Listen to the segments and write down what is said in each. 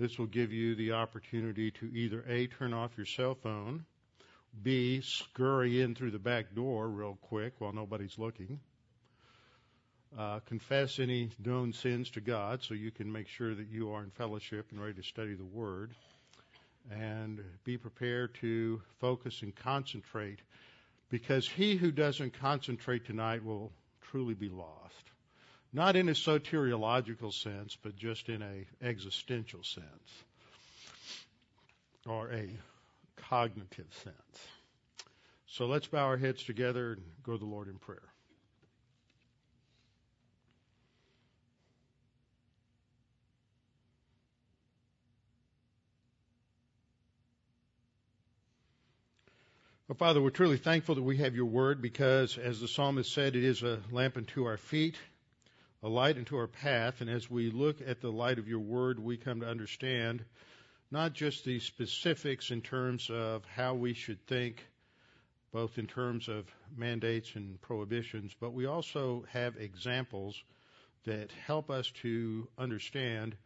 This will give you the opportunity to either A, turn off your cell phone, B, scurry in through the back door real quick while nobody's looking, uh, confess any known sins to God so you can make sure that you are in fellowship and ready to study the Word, and be prepared to focus and concentrate because he who doesn't concentrate tonight will truly be lost. Not in a soteriological sense, but just in a existential sense or a cognitive sense. So let's bow our heads together and go to the Lord in prayer. Well, Father, we're truly thankful that we have your word because, as the psalmist said, it is a lamp unto our feet, a light into our path. And as we look at the light of your word, we come to understand not just the specifics in terms of how we should think, both in terms of mandates and prohibitions, but we also have examples that help us to understand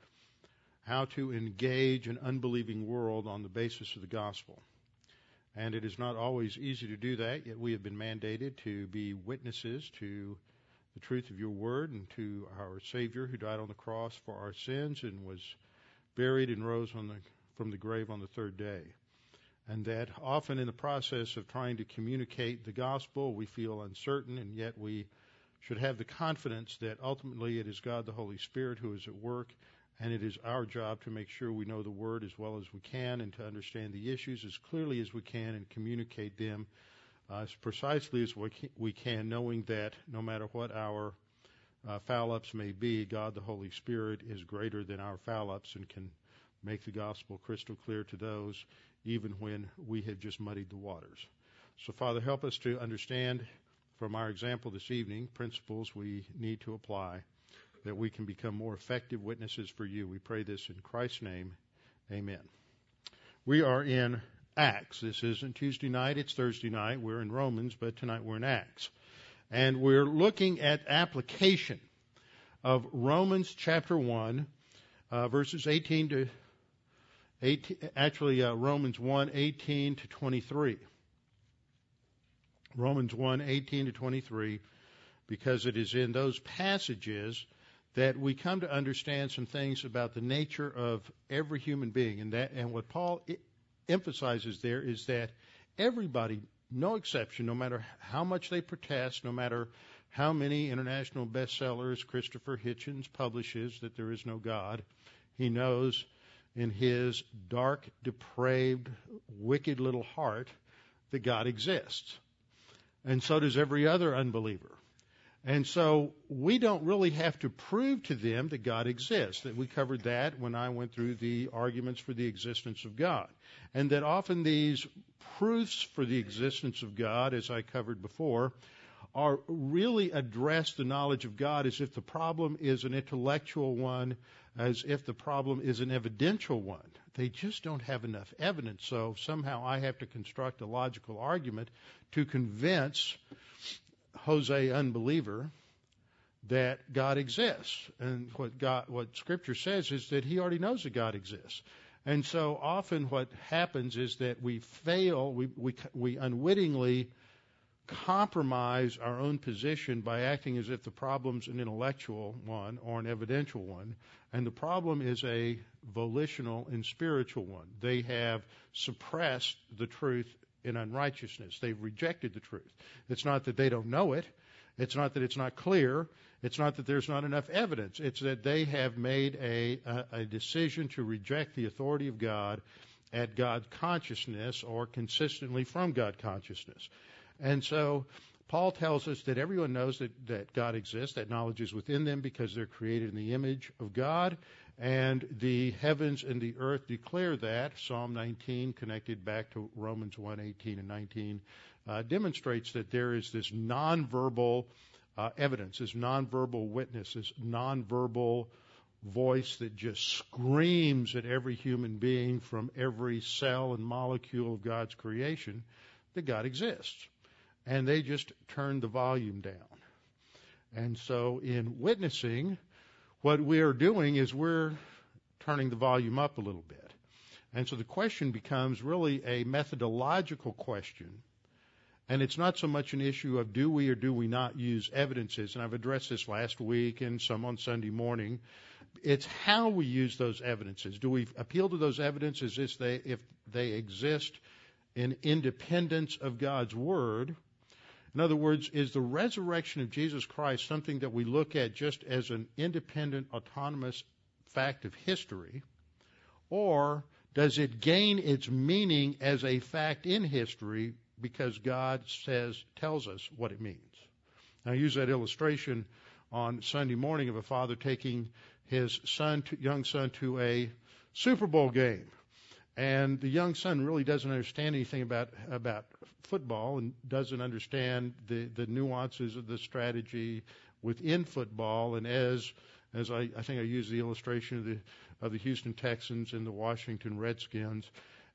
how to engage an unbelieving world on the basis of the gospel. And it is not always easy to do that, yet we have been mandated to be witnesses to the truth of your word and to our Savior who died on the cross for our sins and was buried and rose the, from the grave on the third day. And that often in the process of trying to communicate the gospel, we feel uncertain, and yet we should have the confidence that ultimately it is God the Holy Spirit who is at work and it is our job to make sure we know the Word as well as we can and to understand the issues as clearly as we can and communicate them as precisely as we can, knowing that no matter what our uh, foul ups may be, God the Holy Spirit is greater than our foul ups and can make the gospel crystal clear to those even when we have just muddied the waters. So, Father, help us to understand from our example this evening principles we need to apply that we can become more effective witnesses for you. We pray this in Christ's name. Amen. We are in Acts. This isn't Tuesday night, it's Thursday night. We're in Romans, but tonight we're in Acts. And we're looking at application of Romans chapter 1, uh, verses 18 to 18, actually uh, Romans 1, 18 to 23. Romans 1, 18 to 23, because it is in those passages that we come to understand some things about the nature of every human being, and that and what Paul emphasizes there is that everybody, no exception, no matter how much they protest, no matter how many international bestsellers Christopher Hitchens publishes that there is no God, he knows in his dark, depraved, wicked little heart that God exists. And so does every other unbeliever. And so we don't really have to prove to them that God exists. That we covered that when I went through the arguments for the existence of God. And that often these proofs for the existence of God, as I covered before, are really address the knowledge of God as if the problem is an intellectual one, as if the problem is an evidential one. They just don't have enough evidence. So somehow I have to construct a logical argument to convince Jose unbeliever that God exists. And what God, what scripture says is that he already knows that God exists. And so often what happens is that we fail, we, we, we unwittingly compromise our own position by acting as if the problem's an intellectual one or an evidential one, and the problem is a volitional and spiritual one. They have suppressed the truth in unrighteousness. They've rejected the truth. It's not that they don't know it. It's not that it's not clear. It's not that there's not enough evidence. It's that they have made a, a, a decision to reject the authority of God at God consciousness or consistently from God consciousness. And so Paul tells us that everyone knows that, that God exists. That knowledge is within them because they're created in the image of God. And the heavens and the earth declare that. Psalm 19, connected back to Romans 1, 18 and 19, uh, demonstrates that there is this nonverbal uh, evidence, this nonverbal witness, this nonverbal voice that just screams at every human being from every cell and molecule of God's creation that God exists. And they just turn the volume down. And so in witnessing, what we are doing is we're turning the volume up a little bit. And so the question becomes really a methodological question. And it's not so much an issue of do we or do we not use evidences. And I've addressed this last week and some on Sunday morning. It's how we use those evidences. Do we appeal to those evidences if they, if they exist in independence of God's Word? In other words, is the resurrection of Jesus Christ something that we look at just as an independent, autonomous fact of history? Or does it gain its meaning as a fact in history because God says, tells us what it means? I use that illustration on Sunday morning of a father taking his son, to, young son, to a Super Bowl game and the young son really doesn't understand anything about about football and doesn't understand the the nuances of the strategy within football. And as as I, I think I used the illustration of the of the Houston Texans and the Washington Redskins.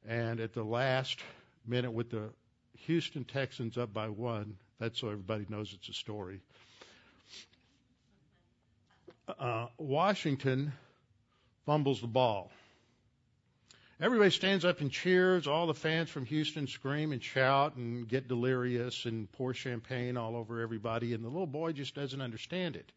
And at the last minute with the Houston Texans up by one that's so everybody knows it's a story. Uh, Washington fumbles the ball Everybody stands up and cheers. All the fans from Houston scream and shout and get delirious and pour champagne all over everybody. And the little boy just doesn't understand it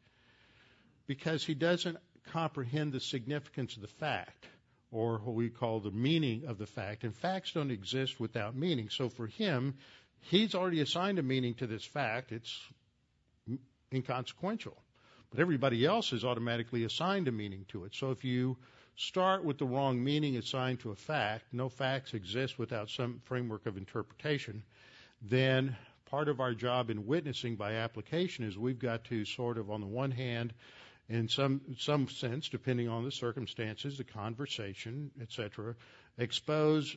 because he doesn't comprehend the significance of the fact or what we call the meaning of the fact. And facts don't exist without meaning. So for him, he's already assigned a meaning to this fact. It's inconsequential. But everybody else has automatically assigned a meaning to it. So if you start with the wrong meaning assigned to a fact, no facts exist without some framework of interpretation, then part of our job in witnessing by application is we've got to sort of, on the one hand, in some some sense, depending on the circumstances, the conversation, etc., expose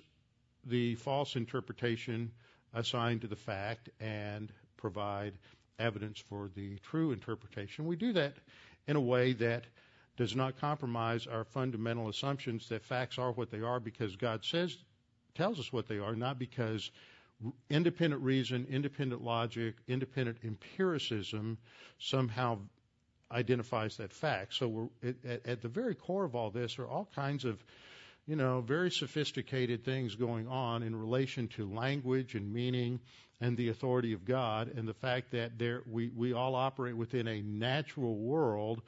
the false interpretation assigned to the fact and provide evidence for the true interpretation. We do that in a way that does not compromise our fundamental assumptions that facts are what they are because God says tells us what they are, not because independent reason, independent logic, independent empiricism somehow identifies that fact. So at, at the very core of all this are all kinds of you know, very sophisticated things going on in relation to language and meaning and the authority of God and the fact that there we, we all operate within a natural world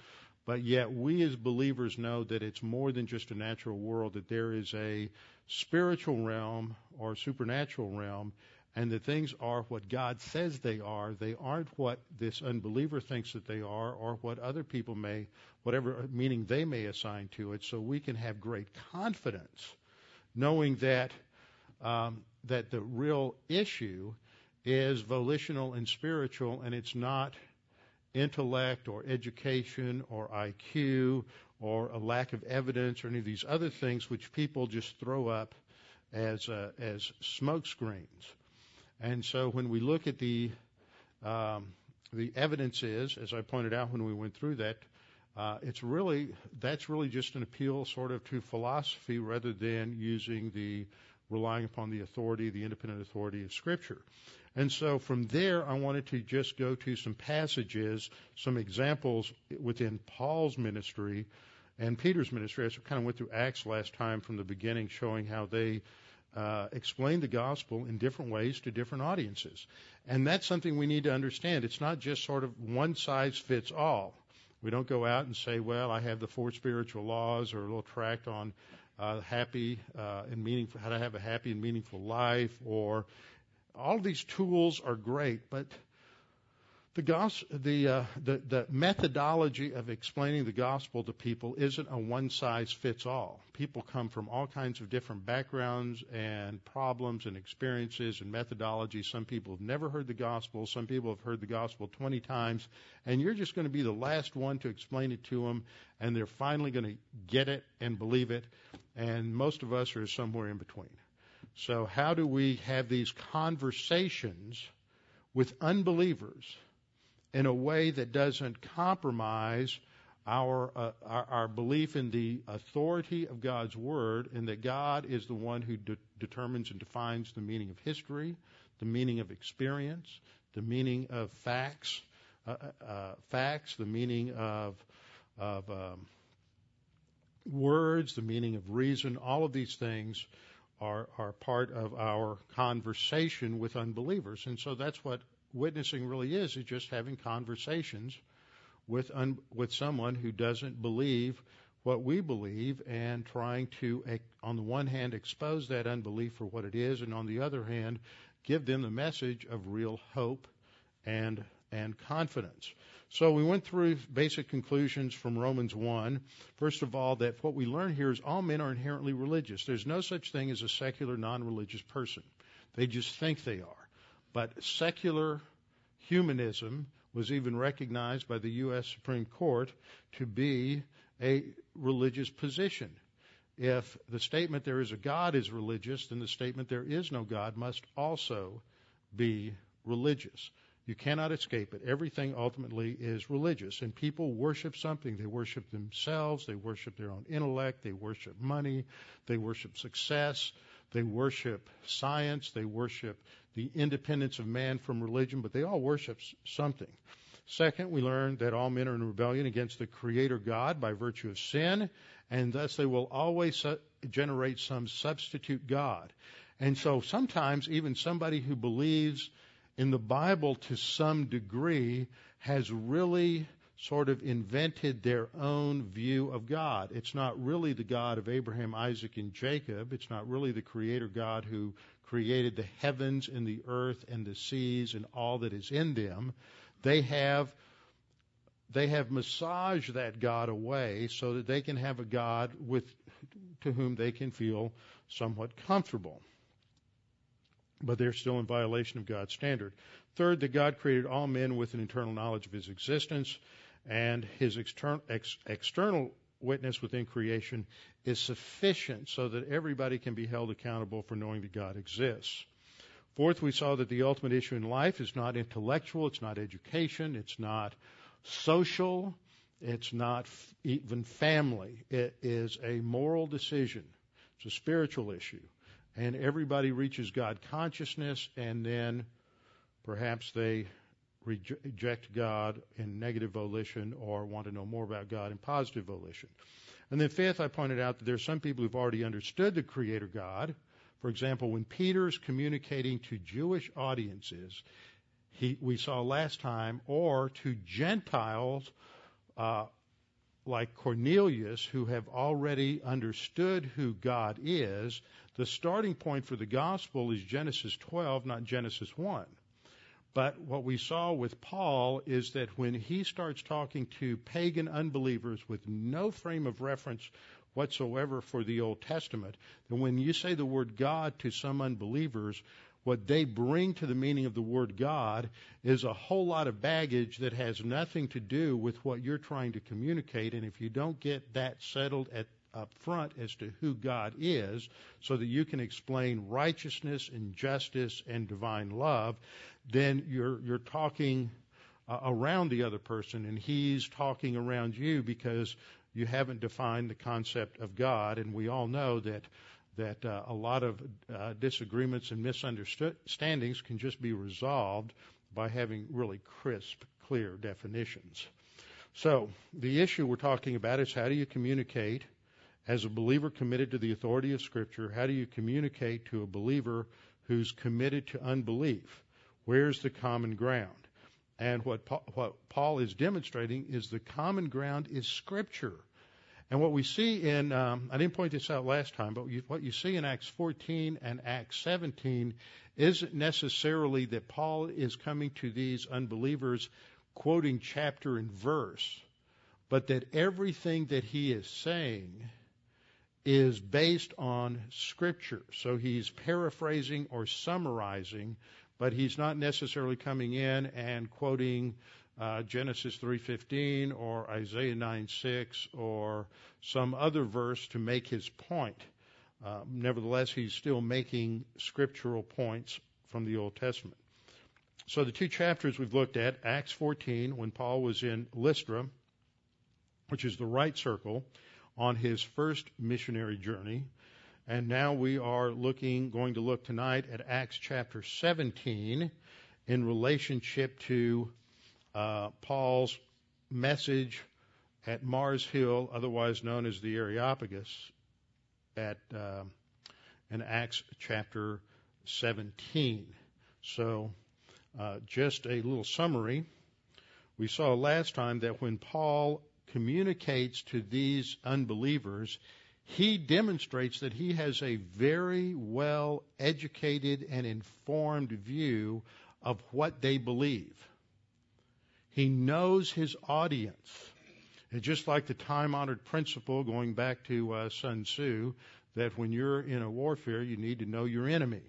but yet, we as believers know that it's more than just a natural world, that there is a spiritual realm or supernatural realm, and that things are what God says they are. They aren't what this unbeliever thinks that they are or what other people may, whatever meaning they may assign to it. So we can have great confidence knowing that, um, that the real issue is volitional and spiritual, and it's not intellect or education or IQ or a lack of evidence or any of these other things which people just throw up as uh, as smoke screens. And so when we look at the um, the evidence is, as I pointed out when we went through that, uh, it's really that's really just an appeal sort of to philosophy rather than using the relying upon the authority, the independent authority of Scripture. And so from there, I wanted to just go to some passages, some examples within Paul's ministry and Peter's ministry. I kind of went through Acts last time from the beginning, showing how they uh, explained the gospel in different ways to different audiences. And that's something we need to understand. It's not just sort of one size fits all. We don't go out and say, well, I have the four spiritual laws or a little tract on uh, happy uh, and meaningful, how to have a happy and meaningful life, or all these tools are great, but the, gos- the, uh, the, the methodology of explaining the gospel to people isn't a one size fits all. People come from all kinds of different backgrounds and problems and experiences and methodologies. Some people have never heard the gospel. Some people have heard the gospel 20 times. And you're just going to be the last one to explain it to them. And they're finally going to get it and believe it. And most of us are somewhere in between. So, how do we have these conversations with unbelievers? in a way that doesn't compromise our, uh, our, our belief in the authority of God's word and that God is the one who de- determines and defines the meaning of history, the meaning of experience, the meaning of facts, uh, uh, uh facts, the meaning of of um, words, the meaning of reason. All of these things are are part of our conversation with unbelievers, and so that's what witnessing really is is just having conversations with un, with someone who doesn't believe what we believe and trying to on the one hand expose that unbelief for what it is and on the other hand give them the message of real hope and and confidence. So we went through basic conclusions from Romans 1. First of all, that what we learn here is all men are inherently religious. There's no such thing as a secular non-religious person. They just think they are. But secular humanism was even recognized by the U.S. Supreme Court to be a religious position. If the statement there is a God is religious, then the statement there is no God must also be religious. You cannot escape it. Everything ultimately is religious. And people worship something. They worship themselves. They worship their own intellect. They worship money. They worship success. They worship science. They worship the independence of man from religion, but they all worship something. Second, we learn that all men are in rebellion against the Creator God by virtue of sin, and thus they will always generate some substitute God. And so sometimes even somebody who believes in the Bible to some degree has really sort of invented their own view of God. It's not really the God of Abraham, Isaac, and Jacob. It's not really the Creator God who created the heavens and the earth and the seas and all that is in them. They have they have massaged that God away so that they can have a God with to whom they can feel somewhat comfortable. But they're still in violation of God's standard. Third, that God created all men with an internal knowledge of his existence, and his external, ex, external witness within creation is sufficient so that everybody can be held accountable for knowing that God exists. Fourth, we saw that the ultimate issue in life is not intellectual, it's not education, it's not social, it's not f- even family. It is a moral decision. It's a spiritual issue. And everybody reaches God consciousness and then perhaps they reject God in negative volition or want to know more about God in positive volition. And then fifth, I pointed out that there are some people who've already understood the Creator God. For example, when Peter's communicating to Jewish audiences, he, we saw last time, or to Gentiles uh, like Cornelius who have already understood who God is, the starting point for the gospel is Genesis 12, not Genesis 1. But what we saw with Paul is that when he starts talking to pagan unbelievers with no frame of reference whatsoever for the Old Testament, that when you say the word God to some unbelievers, what they bring to the meaning of the word God is a whole lot of baggage that has nothing to do with what you're trying to communicate. And if you don't get that settled at up front as to who God is so that you can explain righteousness and justice and divine love, then you're you're talking uh, around the other person and he's talking around you because you haven't defined the concept of God and we all know that that uh, a lot of uh, disagreements and misunderstandings can just be resolved by having really crisp, clear definitions. So, the issue we're talking about is how do you communicate as a believer committed to the authority of Scripture? How do you communicate to a believer who's committed to unbelief? Where's the common ground? And what what Paul is demonstrating is the common ground is Scripture. And what we see in, um, I didn't point this out last time, but you, what you see in Acts 14 and Acts 17 isn't necessarily that Paul is coming to these unbelievers quoting chapter and verse, but that everything that he is saying is based on Scripture. So he's paraphrasing or summarizing, but he's not necessarily coming in and quoting uh, Genesis 3:15 or Isaiah 9:6 or some other verse to make his point. Uh, nevertheless, he's still making scriptural points from the Old Testament. So the two chapters we've looked at, Acts 14, when Paul was in Lystra, which is the right circle, on his first missionary journey. And now we are looking, going to look tonight at Acts chapter 17 in relationship to uh, Paul's message at Mars Hill, otherwise known as the Areopagus, at uh, in Acts chapter 17. So, uh, just a little summary. We saw last time that when Paul communicates to these unbelievers, he demonstrates that he has a very well educated and informed view of what they believe. He knows his audience. And just like the time honored principle going back to uh, Sun Tzu, that when you're in a warfare, you need to know your enemy.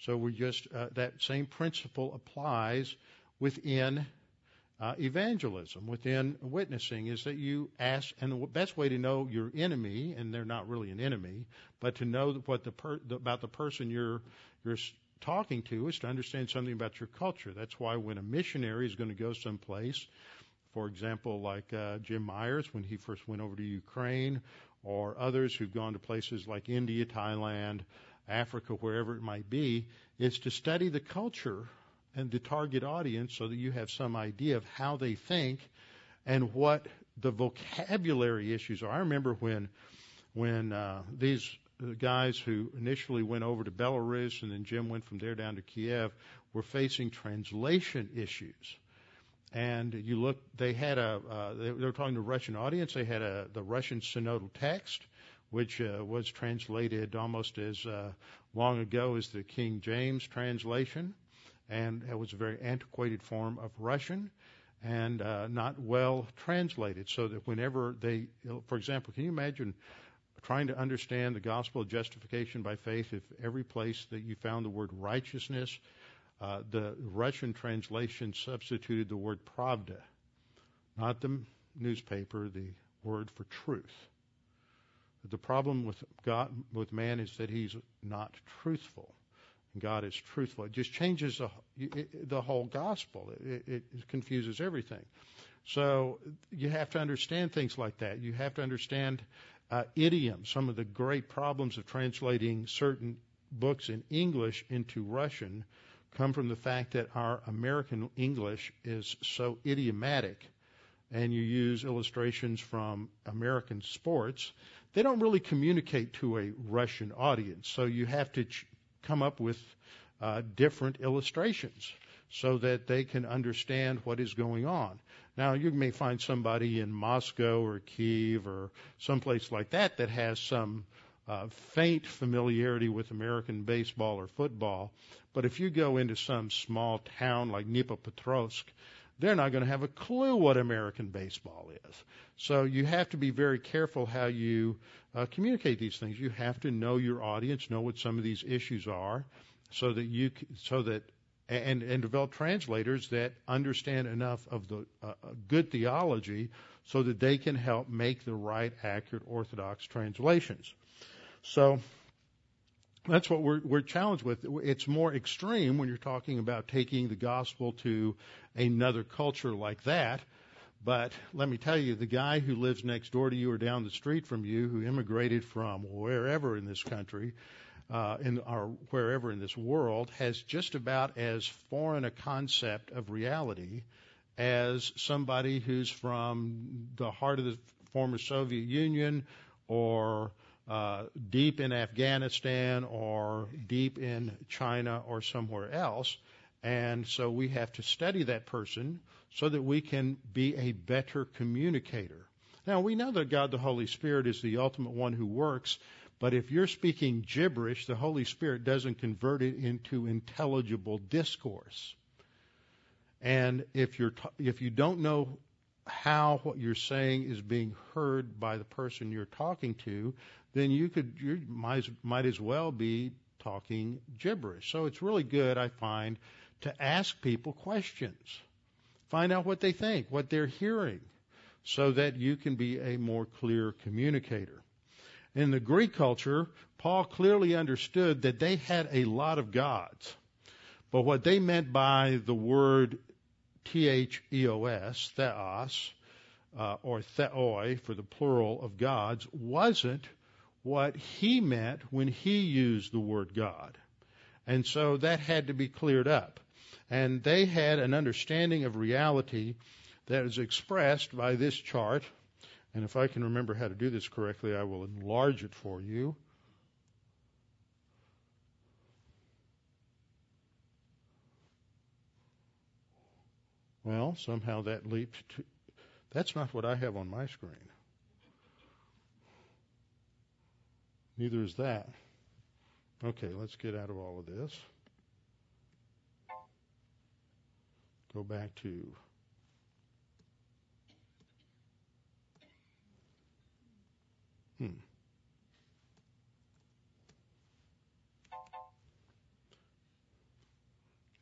So we just, uh, that same principle applies within uh, evangelism, within witnessing, is that you ask, and the best way to know your enemy, and they're not really an enemy, but to know what the per, about the person you're you're talking to is to understand something about your culture. That's why when a missionary is going to go someplace, for example, like uh, Jim Myers when he first went over to Ukraine, or others who've gone to places like India, Thailand, Africa, wherever it might be, is to study the culture and the target audience so that you have some idea of how they think and what the vocabulary issues are. I remember when when uh, these guys who initially went over to Belarus and then Jim went from there down to Kiev were facing translation issues. And you look, they had a, uh, they, they were talking to a Russian audience. They had a, the Russian synodal text, which uh, was translated almost as uh, long ago as the King James translation and it was a very antiquated form of Russian and uh, not well translated. So that whenever they, for example, can you imagine trying to understand the gospel of justification by faith if every place that you found the word righteousness, uh, the Russian translation substituted the word pravda, not the newspaper, the word for truth. The problem with God, with man, is that he's not truthful. God is truthful. It just changes the, the whole gospel. It, it, it confuses everything. So you have to understand things like that. You have to understand uh, idioms. Some of the great problems of translating certain books in English into Russian come from the fact that our American English is so idiomatic, and you use illustrations from American sports. They don't really communicate to a Russian audience, so you have to ch- come up with uh, different illustrations so that they can understand what is going on. Now, you may find somebody in Moscow or Kiev or someplace like that that has some uh, faint familiarity with American baseball or football, but if you go into some small town like Dnipropetrovsk, they're not going to have a clue what American baseball is. So you have to be very careful how you uh, communicate these things. You have to know your audience, know what some of these issues are, so that you so that and and develop translators that understand enough of the uh, uh, good theology so that they can help make the right, accurate, orthodox translations. So that's what we're, we're challenged with. It's more extreme when you're talking about taking the gospel to another culture like that. But let me tell you, the guy who lives next door to you or down the street from you, who immigrated from wherever in this country, uh, in or wherever in this world, has just about as foreign a concept of reality as somebody who's from the heart of the former Soviet Union or uh, deep in Afghanistan or deep in China or somewhere else. And so we have to study that person so that we can be a better communicator. Now, we know that God the Holy Spirit is the ultimate one who works, but if you're speaking gibberish, the Holy Spirit doesn't convert it into intelligible discourse. And if you're if you don't know how what you're saying is being heard by the person you're talking to, then you could you might might as well be talking gibberish. So it's really good, I find, to ask people questions. Find out what they think, what they're hearing, so that you can be a more clear communicator. In the Greek culture, Paul clearly understood that they had a lot of gods. But what they meant by the word T H E O S, theos, uh, or theoi for the plural of gods, wasn't what he meant when he used the word God. And so that had to be cleared up. And they had an understanding of reality that is expressed by this chart. And if I can remember how to do this correctly, I will enlarge it for you. Well, somehow that leaped to. That's not what I have on my screen. Neither is that. Okay, let's get out of all of this. Go back to Hmm.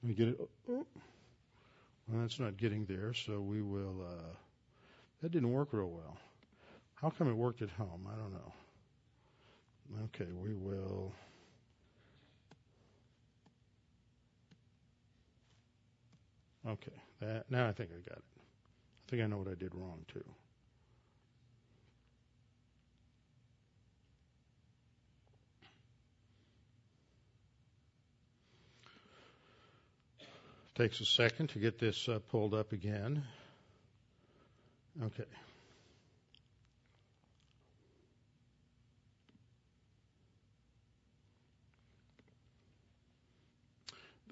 Let me get it. Well, that's not getting there, so we will. Uh, that didn't work real well. How come it worked at home? I don't know. Okay, we will. Okay, that now I think I got it. I think I know what I did wrong too. Takes a second to get this uh, pulled up again. Okay.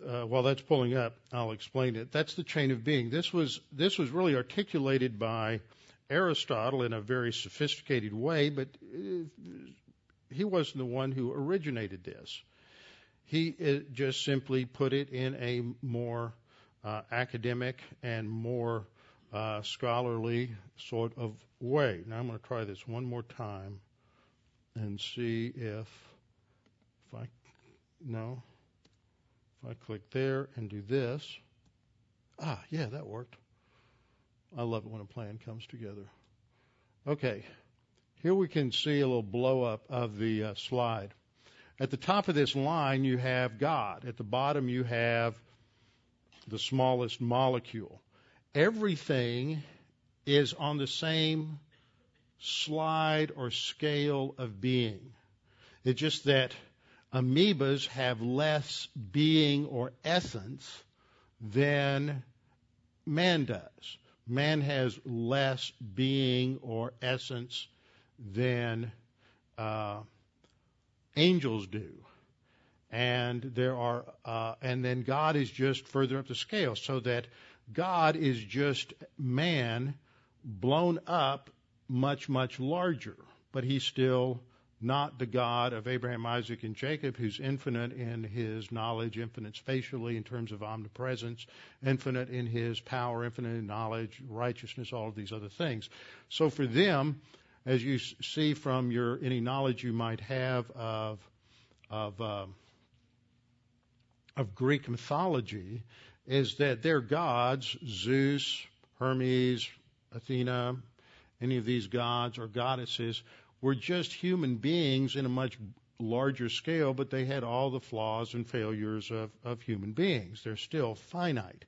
Uh, while that's pulling up, I'll explain it. That's the chain of being. This was this was really articulated by Aristotle in a very sophisticated way, but uh, he wasn't the one who originated this. He uh, just simply put it in a more uh, academic and more uh, scholarly sort of way. Now I'm going to try this one more time and see if if I no if I click there and do this ah yeah that worked. I love it when a plan comes together. Okay, here we can see a little blow up of the uh, slide. At the top of this line, you have God. At the bottom, you have the smallest molecule. Everything is on the same slide or scale of being. It's just that amoebas have less being or essence than man does. Man has less being or essence than uh, angels do. And there are, uh, and then God is just further up the scale, so that God is just man blown up much, much larger. But he's still not the God of Abraham, Isaac, and Jacob, who's infinite in his knowledge, infinite spatially in terms of omnipresence, infinite in his power, infinite in knowledge, righteousness, all of these other things. So for them, as you see from your any knowledge you might have of of uh, of Greek mythology, is that their gods, Zeus, Hermes, Athena, any of these gods or goddesses, were just human beings in a much larger scale, but they had all the flaws and failures of, of human beings. They're still finite.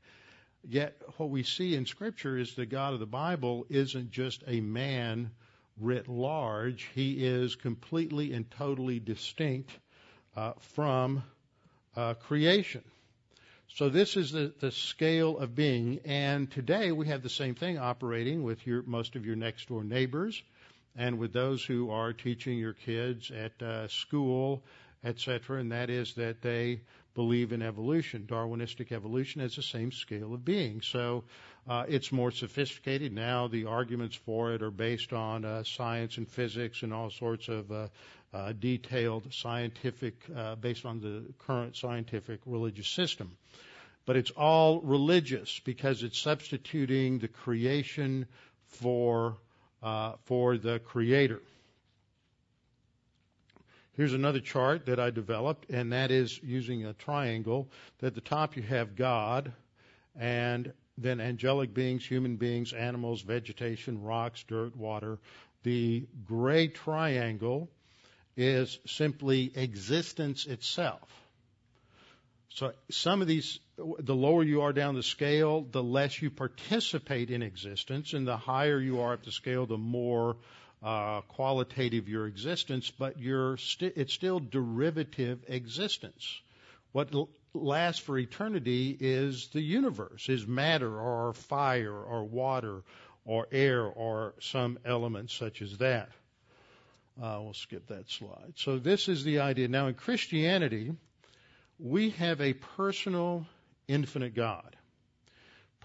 Yet, what we see in Scripture is the God of the Bible isn't just a man writ large, he is completely and totally distinct uh, from uh, creation. So this is the, the scale of being, and today we have the same thing operating with your most of your next door neighbors, and with those who are teaching your kids at uh, school etc., and that is that they believe in evolution. Darwinistic evolution has the same scale of being. So uh, it's more sophisticated now. The arguments for it are based on uh, science and physics and all sorts of uh, uh detailed scientific, uh, based on the current scientific religious system. But it's all religious because it's substituting the creation for uh, for the creator. Here's another chart that I developed, and that is using a triangle. At the top you have God, and then angelic beings, human beings, animals, vegetation, rocks, dirt, water. The gray triangle is simply existence itself. So some of these, the lower you are down the scale, the less you participate in existence, and the higher you are up the scale, the more uh, qualitative your existence, but you're st- it's still derivative existence. What l- lasts for eternity is the universe, is matter or fire or water or air or some element such as that. Uh, we'll skip that slide. So this is the idea. Now in Christianity, we have a personal, infinite God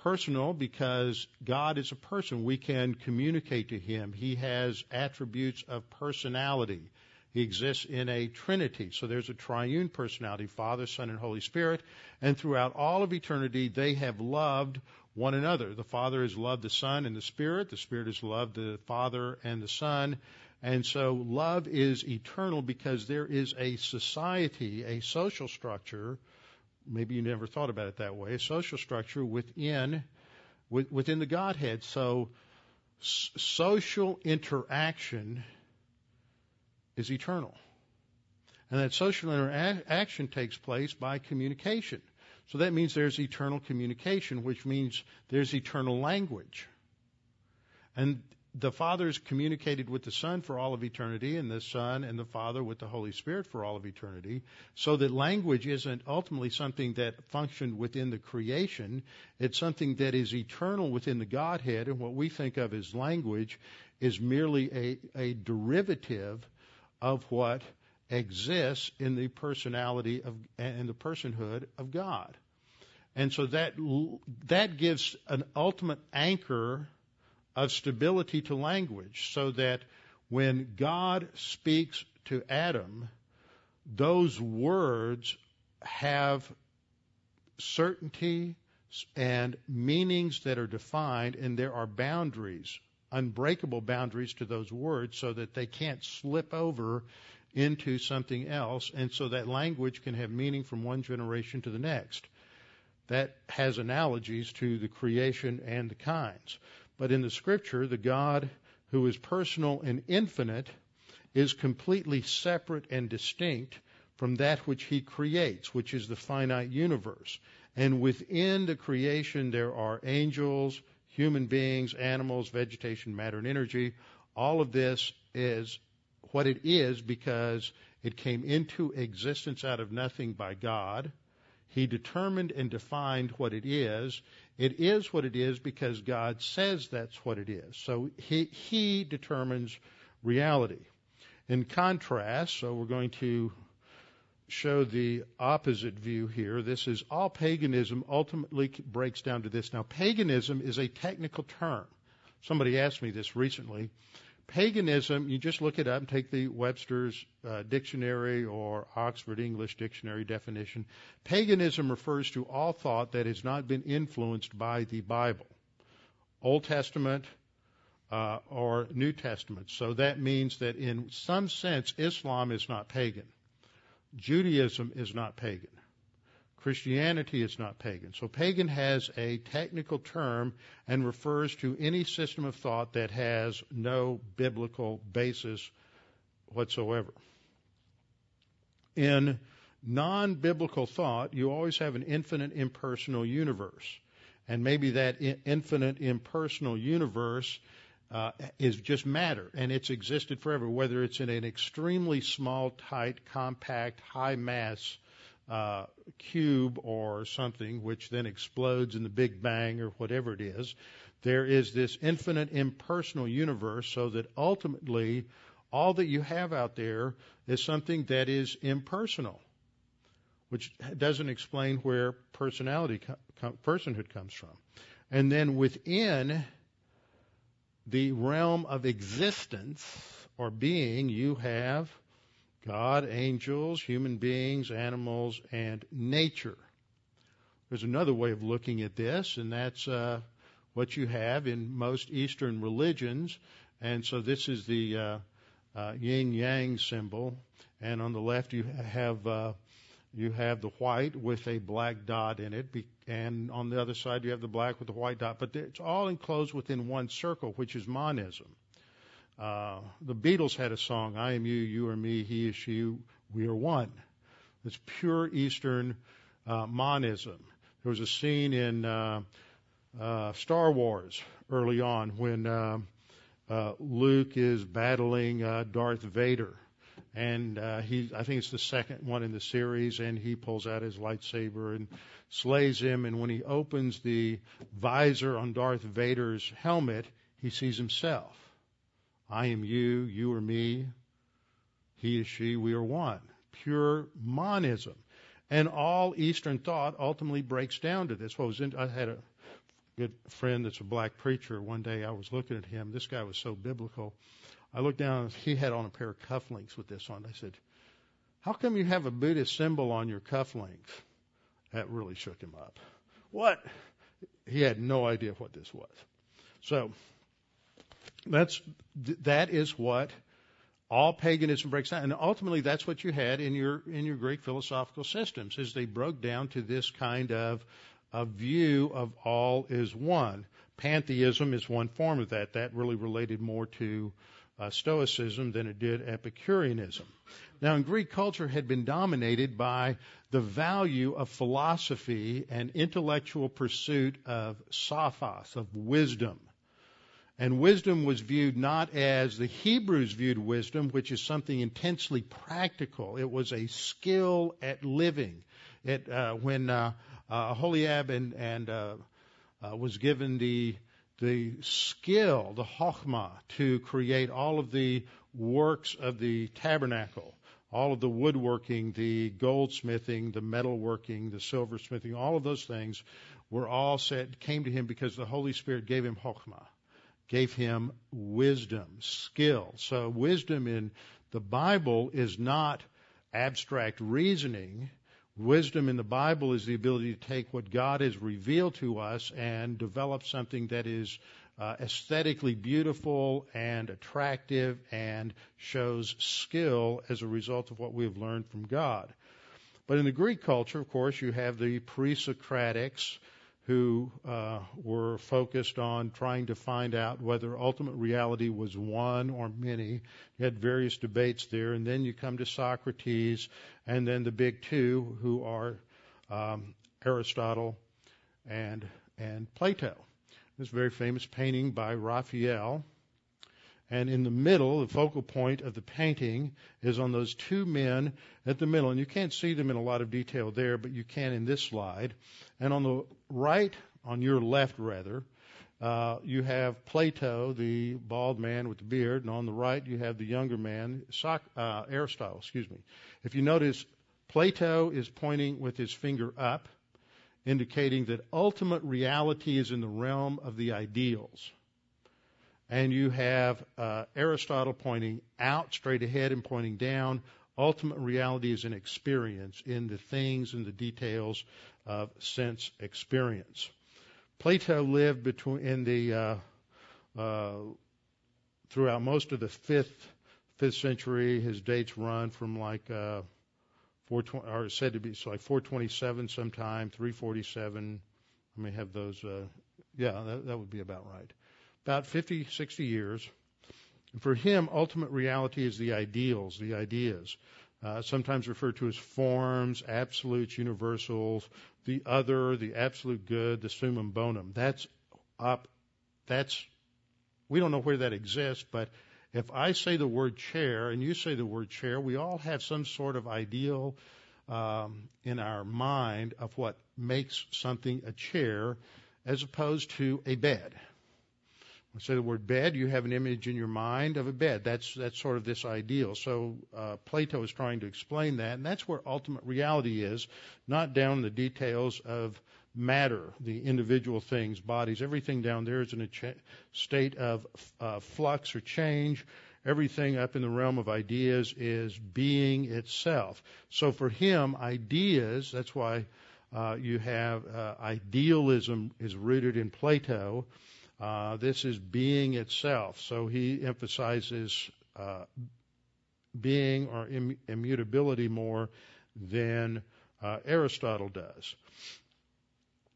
personal because God is a person. We can communicate to Him. He has attributes of personality. He exists in a trinity. So there's a triune personality, Father, Son, and Holy Spirit. And throughout all of eternity, they have loved one another. The Father has loved the Son and the Spirit. The Spirit has loved the Father and the Son. And so love is eternal because there is a society, a social structure maybe you never thought about it that way, a social structure within within the Godhead. So s- social interaction is eternal. And that social interaction takes place by communication. So that means there's eternal communication, which means there's eternal language. And the Father is communicated with the Son for all of eternity, and the Son and the Father with the Holy Spirit for all of eternity, so that language isn't ultimately something that functioned within the creation. It's something that is eternal within the Godhead, and what we think of as language is merely a, a derivative of what exists in the personality of and the personhood of God. And so that that gives an ultimate anchor of stability to language so that when God speaks to Adam, those words have certainty and meanings that are defined, and there are boundaries, unbreakable boundaries to those words so that they can't slip over into something else, and so that language can have meaning from one generation to the next. That has analogies to the creation and the kinds. But in the scripture, the God who is personal and infinite is completely separate and distinct from that which he creates, which is the finite universe. And within the creation, there are angels, human beings, animals, vegetation, matter, and energy. All of this is what it is because it came into existence out of nothing by God. He determined and defined what it is. It is what it is because God says that's what it is. So he, he determines reality. In contrast, so we're going to show the opposite view here. This is all paganism ultimately breaks down to this. Now, paganism is a technical term. Somebody asked me this recently. Paganism, you just look it up and take the Webster's uh, dictionary or Oxford English Dictionary definition. Paganism refers to all thought that has not been influenced by the Bible, Old Testament uh, or New Testament. So that means that in some sense, Islam is not pagan. Judaism is not pagan. Christianity is not pagan. So pagan has a technical term and refers to any system of thought that has no biblical basis whatsoever. In non biblical thought, you always have an infinite impersonal universe. And maybe that infinite impersonal universe uh, is just matter, and it's existed forever, whether it's in an extremely small, tight, compact, high mass uh, cube or something, which then explodes in the Big Bang or whatever it is. There is this infinite impersonal universe, so that ultimately all that you have out there is something that is impersonal, which doesn't explain where personality, personhood comes from. And then within the realm of existence or being, you have God, angels, human beings, animals, and nature. There's another way of looking at this, and that's uh, what you have in most Eastern religions. And so this is the uh, uh, yin yang symbol, and on the left you have uh, you have the white with a black dot in it, and on the other side you have the black with the white dot. But it's all enclosed within one circle, which is monism. Uh, the Beatles had a song, "I am you, you are me, he is she, we are one." It's pure Eastern uh, monism. There was a scene in uh, uh, Star Wars early on when uh, uh, Luke is battling uh, Darth Vader, and uh, he I think it's the second one in the series, and he pulls out his lightsaber and slays him. And when he opens the visor on Darth Vader's helmet, he sees himself. I am you, you are me, he is she, we are one. Pure monism. And all Eastern thought ultimately breaks down to this. What was in, I had a good friend that's a black preacher. One day I was looking at him. This guy was so biblical. I looked down. He had on a pair of cufflinks with this on. I said, "How come you have a Buddhist symbol on your cufflinks?" That really shook him up. What? He had no idea what this was. So that's that is what all paganism breaks down, and ultimately that's what you had in your in your Greek philosophical systems, is they broke down to this kind of a view of all is one. Pantheism is one form of that. That really related more to uh, Stoicism than it did Epicureanism. Now, in Greek culture had been dominated by the value of philosophy and intellectual pursuit of sophos, of wisdom. And wisdom was viewed not as the Hebrews viewed wisdom, which is something intensely practical. It was a skill at living. It, uh, when uh, uh, and, and uh, uh, was given the the skill, the chokhmah, to create all of the works of the tabernacle, all of the woodworking, the goldsmithing, the metalworking, the silversmithing, all of those things were all said came to him because the Holy Spirit gave him chokhmah, gave him wisdom, skill. So wisdom in the Bible is not abstract reasoning. Wisdom in the Bible is the ability to take what God has revealed to us and develop something that is uh, aesthetically beautiful and attractive and shows skill as a result of what we have learned from God. But in the Greek culture, of course, you have the pre Socratics who uh, were focused on trying to find out whether ultimate reality was one or many. You had various debates there, and then you come to Socrates, and then the big two, who are um, Aristotle and and Plato. This very famous painting by Raphael. And in the middle, the focal point of the painting is on those two men at the middle. And you can't see them in a lot of detail there, but you can in this slide. And on the right, on your left rather, uh, you have Plato, the bald man with the beard, and on the right you have the younger man, uh, Aristotle. Excuse me. If you notice, Plato is pointing with his finger up, indicating that ultimate reality is in the realm of the ideals and you have uh, Aristotle pointing out straight ahead and pointing down. Ultimate reality is an experience in the things and the details of sense experience. Plato lived between in the uh, uh, throughout most of the fifth fifth century. His dates run from like uh, 420, or said to be so like 427 sometime, 347. I may have those. Uh, yeah, that, that would be about right about 50, 60 years. And for him, ultimate reality is the ideals, the ideas, uh, sometimes referred to as forms, absolutes, universals, the other, the absolute good, the summum bonum. That's up. That's we don't know where that exists, but if I say the word chair and you say the word chair, we all have some sort of ideal um, in our mind of what makes something a chair as opposed to a bed I say the word bed, you have an image in your mind of a bed. That's that's sort of this ideal. So uh, Plato is trying to explain that, and that's where ultimate reality is, not down in the details of matter, the individual things, bodies. Everything down there is in a state of uh, flux or change. Everything up in the realm of ideas is being itself. So for him, ideas. That's why uh, you have uh, idealism is rooted in Plato uh, this is being itself. So he emphasizes uh, being or Im- immutability more than uh, Aristotle does.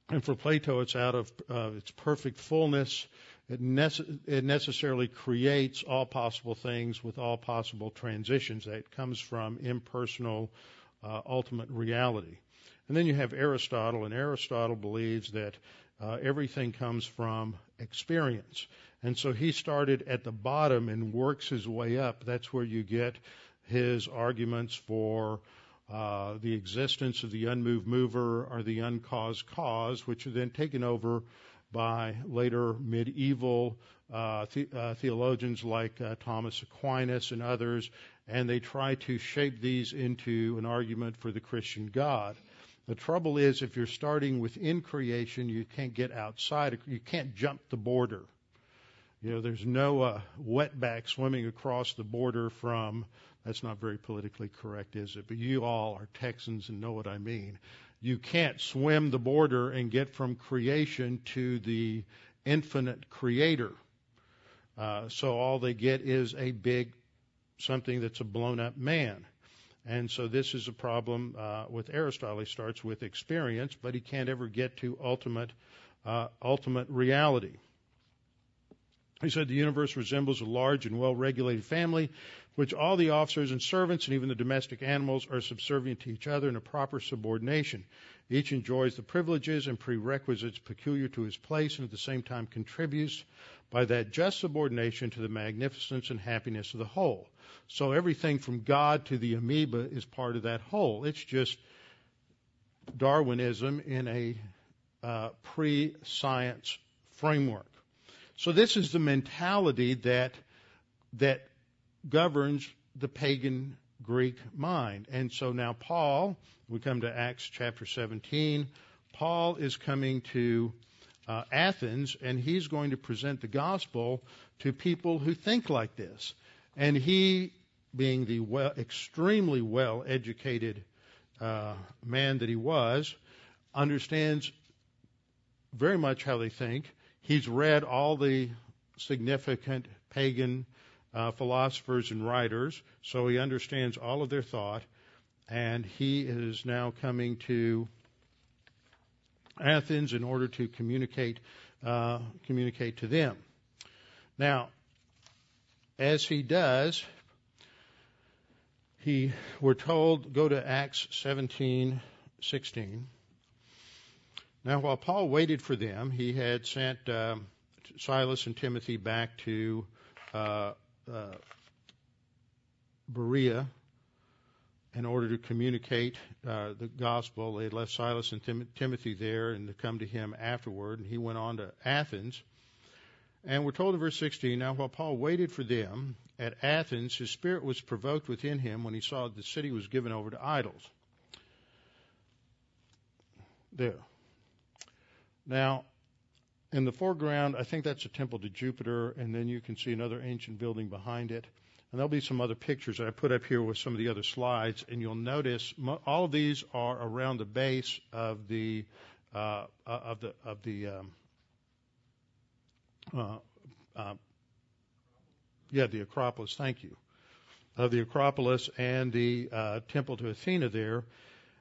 And for Plato, it's out of uh, its perfect fullness. It, nece- it, necessarily creates all possible things with all possible transitions. That comes from impersonal uh, ultimate reality. And then you have Aristotle, and Aristotle believes that uh, everything comes from experience. And so he started at the bottom and works his way up. That's where you get his arguments for uh, the existence of the unmoved mover or the uncaused cause, which are then taken over by later medieval uh, the, uh, theologians like uh, Thomas Aquinas and others, and they try to shape these into an argument for the Christian God. The trouble is, if you're starting within creation, you can't get outside. You can't jump the border. You know, there's no uh, wetback swimming across the border from. That's not very politically correct, is it? But you all are Texans and know what I mean. You can't swim the border and get from creation to the infinite creator. Uh, so all they get is a big something that's a blown up man. And so this is a problem uh, with Aristotle. He starts with experience, but he can't ever get to ultimate uh, ultimate reality. He said the universe resembles a large and well regulated family, which all the officers and servants and even the domestic animals are subservient to each other in a proper subordination. Each enjoys the privileges and prerequisites peculiar to his place and at the same time contributes by that just subordination to the magnificence and happiness of the whole. So everything from God to the amoeba is part of that whole. It's just Darwinism in a uh, pre science framework. So this is the mentality that that governs the pagan Greek mind. And so now Paul, we come to Acts chapter 17. Paul is coming to uh, Athens, and he's going to present the gospel to people who think like this. And he, being the well, extremely well educated uh, man that he was, understands very much how they think. He's read all the significant pagan uh, philosophers and writers, so he understands all of their thought, and he is now coming to Athens in order to communicate uh, communicate to them. Now, as he does, he we're told go to Acts 17:16. Now, while Paul waited for them, he had sent uh, Silas and Timothy back to uh, Berea in order to communicate uh, the gospel. They had left Silas and Tim- Timothy there and to come to him afterward, and he went on to Athens. And we're told in verse 16 now, while Paul waited for them at Athens, his spirit was provoked within him when he saw that the city was given over to idols. There. Now, in the foreground, I think that's a temple to Jupiter, and then you can see another ancient building behind it. And there'll be some other pictures that I put up here with some of the other slides, and you'll notice all of these are around the base of the uh, uh, of the of the um, uh, uh, yeah the Acropolis. Thank you, of the Acropolis and the uh, temple to Athena there,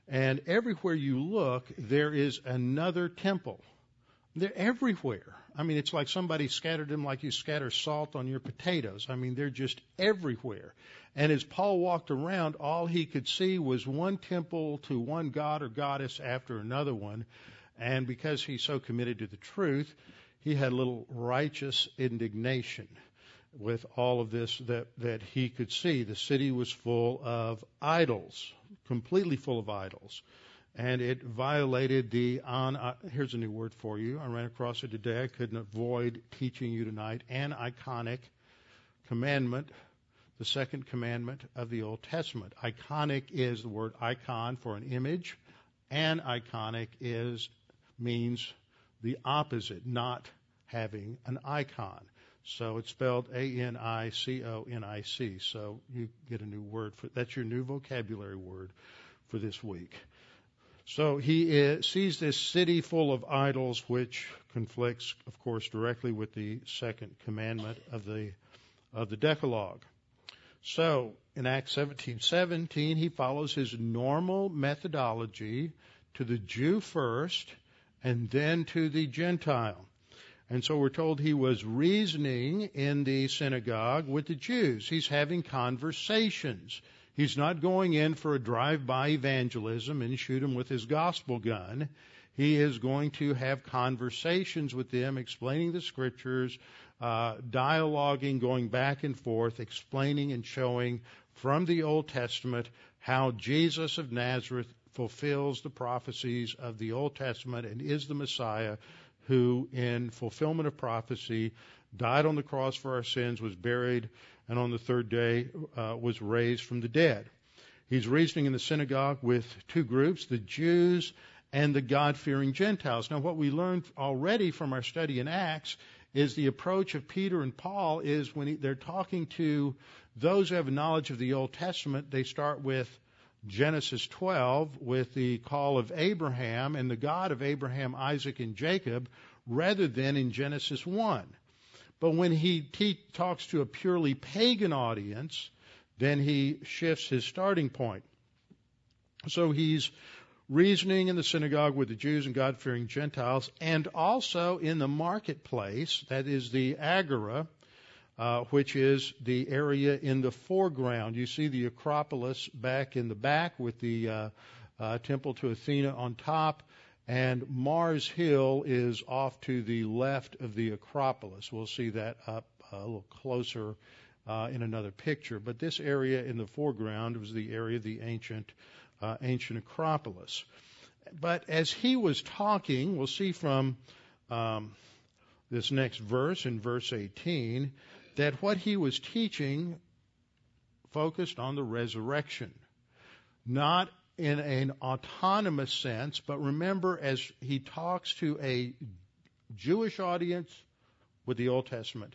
and everywhere you look, there is another temple. They're everywhere. I mean, it's like somebody scattered them like you scatter salt on your potatoes. I mean, they're just everywhere. And as Paul walked around, all he could see was one temple to one god or goddess after another one. And because he's so committed to the truth, he had a little righteous indignation with all of this that, that he could see. The city was full of idols, completely full of idols. And it violated the on. Uh, here's a new word for you. I ran across it today. I couldn't avoid teaching you tonight. Aniconic commandment, the second commandment of the Old Testament. Iconic is the word icon for an image. Aniconic is means the opposite, not having an icon. So it's spelled A N I C O N I C. So you get a new word for that's your new vocabulary word for this week. So he sees this city full of idols, which conflicts, of course, directly with the second commandment of the of the Decalogue. So in Acts 17:17, he follows his normal methodology to the Jew first, and then to the Gentile. And so we're told he was reasoning in the synagogue with the Jews. He's having conversations. He's not going in for a drive-by evangelism and shoot them with his gospel gun. He is going to have conversations with them, explaining the scriptures, uh, dialoguing, going back and forth, explaining and showing from the Old Testament how Jesus of Nazareth fulfills the prophecies of the Old Testament and is the Messiah who, in fulfillment of prophecy, died on the cross for our sins, was buried, and on the third day uh, was raised from the dead. He's reasoning in the synagogue with two groups, the Jews and the God fearing Gentiles. Now, what we learned already from our study in Acts is the approach of Peter and Paul is when he, they're talking to those who have knowledge of the Old Testament, they start with Genesis 12 with the call of Abraham and the God of Abraham, Isaac, and Jacob rather than in Genesis 1. But when he te- talks to a purely pagan audience, then he shifts his starting point. So he's reasoning in the synagogue with the Jews and God fearing Gentiles, and also in the marketplace, that is the agora, uh, which is the area in the foreground. You see the Acropolis back in the back with the uh, uh, temple to Athena on top, and Mars Hill is off to the left of the Acropolis. We'll see that up a little closer uh, in another picture. But this area in the foreground was the area of the ancient uh, ancient Acropolis. But as he was talking, we'll see from um, this next verse in verse 18 that what he was teaching focused on the resurrection, not in an autonomous sense, but remember, as he talks to a Jewish audience with the Old Testament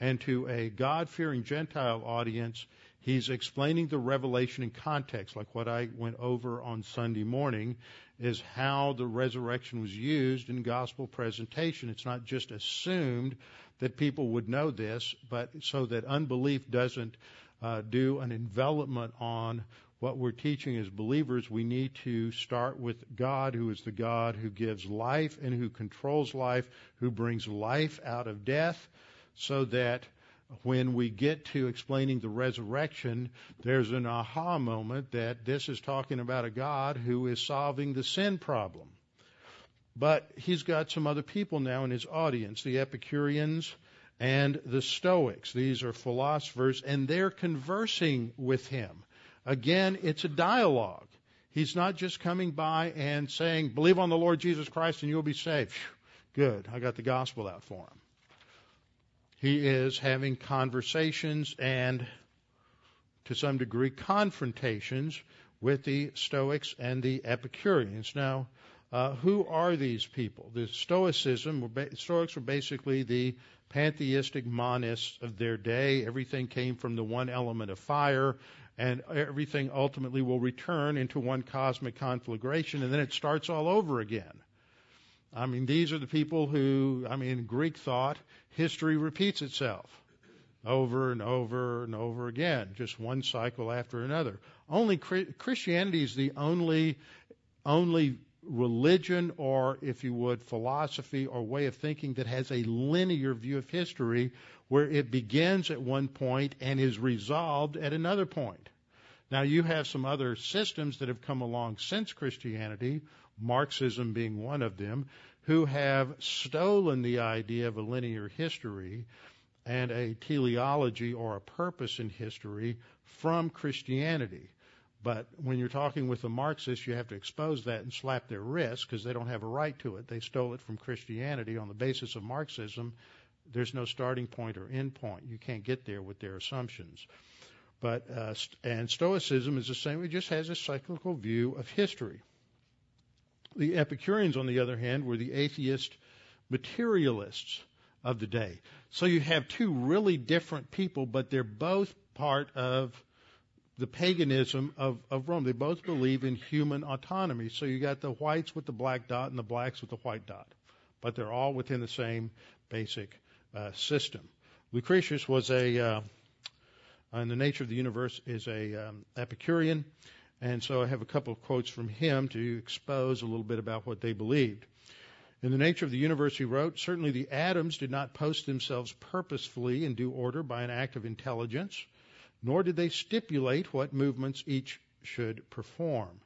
and to a God fearing Gentile audience, he's explaining the revelation in context, like what I went over on Sunday morning, is how the resurrection was used in gospel presentation. It's not just assumed that people would know this, but so that unbelief doesn't uh, do an envelopment on what we're teaching as believers, we need to start with God, who is the God who gives life and who controls life, who brings life out of death, so that when we get to explaining the resurrection, there's an aha moment that this is talking about a God who is solving the sin problem. But he's got some other people now in his audience, the Epicureans and the Stoics. These are philosophers, and they're conversing with him. Again, it's a dialogue. He's not just coming by and saying, believe on the Lord Jesus Christ and you'll be saved. Good. I got the gospel out for him. He is having conversations and, to some degree, confrontations with the Stoics and the Epicureans. Now, uh, who are these people? The Stoicism, Stoics were basically the pantheistic monists of their day. Everything came from the one element of fire and everything ultimately will return into one cosmic conflagration, and then it starts all over again. I mean, these are the people who, I mean, Greek thought, history repeats itself over and over and over again, just one cycle after another. Only Christianity is the only, only religion or, if you would, philosophy or way of thinking that has a linear view of history where it begins at one point and is resolved at another point. Now, you have some other systems that have come along since Christianity, Marxism being one of them, who have stolen the idea of a linear history and a teleology or a purpose in history from Christianity. But when you're talking with a Marxist, you have to expose that and slap their wrists because they don't have a right to it. They stole it from Christianity on the basis of Marxism. There's no starting point or end point. You can't get there with their assumptions. But uh, and Stoicism is the same. It just has a cyclical view of history. The Epicureans, on the other hand, were the atheist materialists of the day. So you have two really different people, but they're both part of the paganism of, of Rome. They both believe in human autonomy. So you got the whites with the black dot and the blacks with the white dot, but they're all within the same basic uh, system. Lucretius was a, uh, in the nature of the universe, is a um, Epicurean, and so I have a couple of quotes from him to expose a little bit about what they believed. In the nature of the universe, he wrote, certainly the atoms did not post themselves purposefully in due order by an act of intelligence nor did they stipulate what movements each should perform.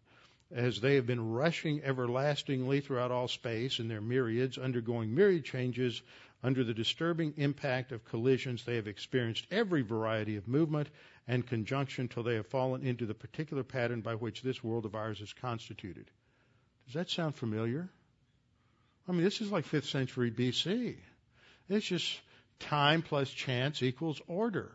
As they have been rushing everlastingly throughout all space in their myriads, undergoing myriad changes under the disturbing impact of collisions, they have experienced every variety of movement and conjunction till they have fallen into the particular pattern by which this world of ours is constituted. Does that sound familiar? I mean, this is like 5th century BC. It's just time plus chance equals order.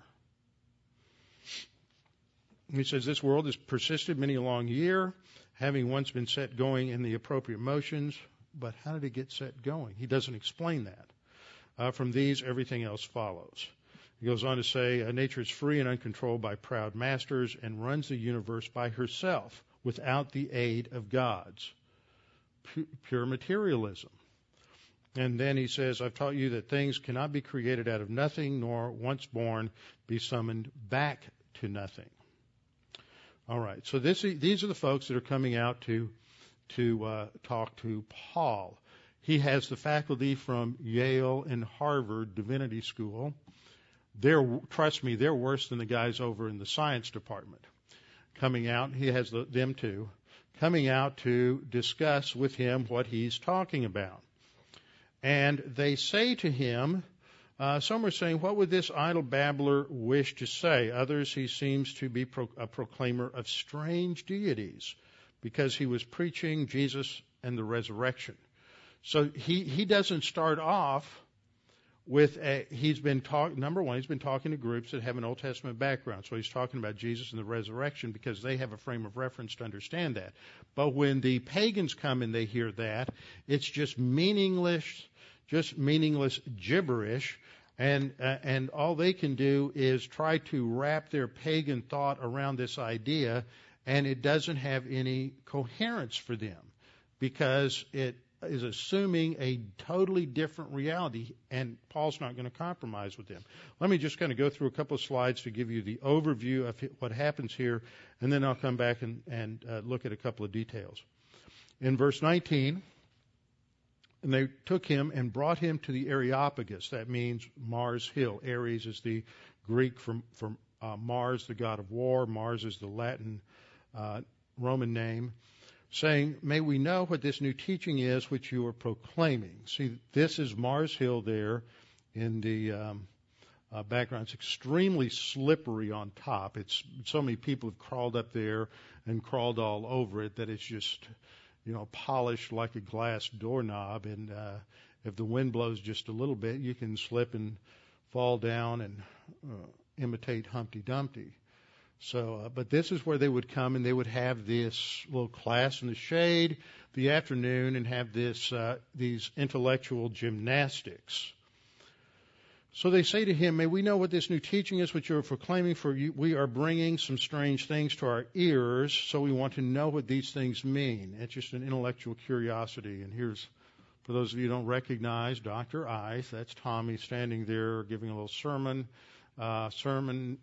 He says this world has persisted many a long year, having once been set going in the appropriate motions. But how did it get set going? He doesn't explain that. Uh, from these, everything else follows. He goes on to say, uh, nature is free and uncontrolled by proud masters and runs the universe by herself without the aid of gods. P- pure materialism. And then he says, I've taught you that things cannot be created out of nothing, nor once born be summoned back to nothing. All right. So this, these are the folks that are coming out to to uh, talk to Paul. He has the faculty from Yale and Harvard Divinity School. They're trust me, they're worse than the guys over in the science department. Coming out, he has the, them too, coming out to discuss with him what he's talking about. And they say to him, uh, some are saying, what would this idle babbler wish to say? Others, he seems to be pro- a proclaimer of strange deities because he was preaching Jesus and the resurrection. So he, he doesn't start off with a, he's been talking, number one, he's been talking to groups that have an Old Testament background. So he's talking about Jesus and the resurrection because they have a frame of reference to understand that. But when the pagans come and they hear that, it's just meaningless, just meaningless gibberish and uh, and all they can do is try to wrap their pagan thought around this idea and it doesn't have any coherence for them because it is assuming a totally different reality and Paul's not going to compromise with them. Let me just kind of go through a couple of slides to give you the overview of what happens here and then I'll come back and, and uh, look at a couple of details. In verse 19, and they took him and brought him to the Areopagus. That means Mars Hill. Ares is the Greek for, uh, Mars, the god of war. Mars is the Latin uh, Roman name. Saying, May we know what this new teaching is which you are proclaiming. See, this is Mars Hill there in the um, uh, background. It's extremely slippery on top. It's so many people have crawled up there and crawled all over it that it's just you know, polished like a glass doorknob. And uh, if the wind blows just a little bit, you can slip and fall down and uh, imitate Humpty Dumpty. So, uh, but this is where they would come and they would have this little class in the shade the afternoon and have this uh, these intellectual gymnastics. So they say to him, May we know what this new teaching is which you are proclaiming, for you, we are bringing some strange things to our ears, so we want to know what these things mean. It's just an intellectual curiosity. And here's, for those of you who don't recognize, Dr. Ice, that's Tommy standing there giving a little sermon, uh, sermon,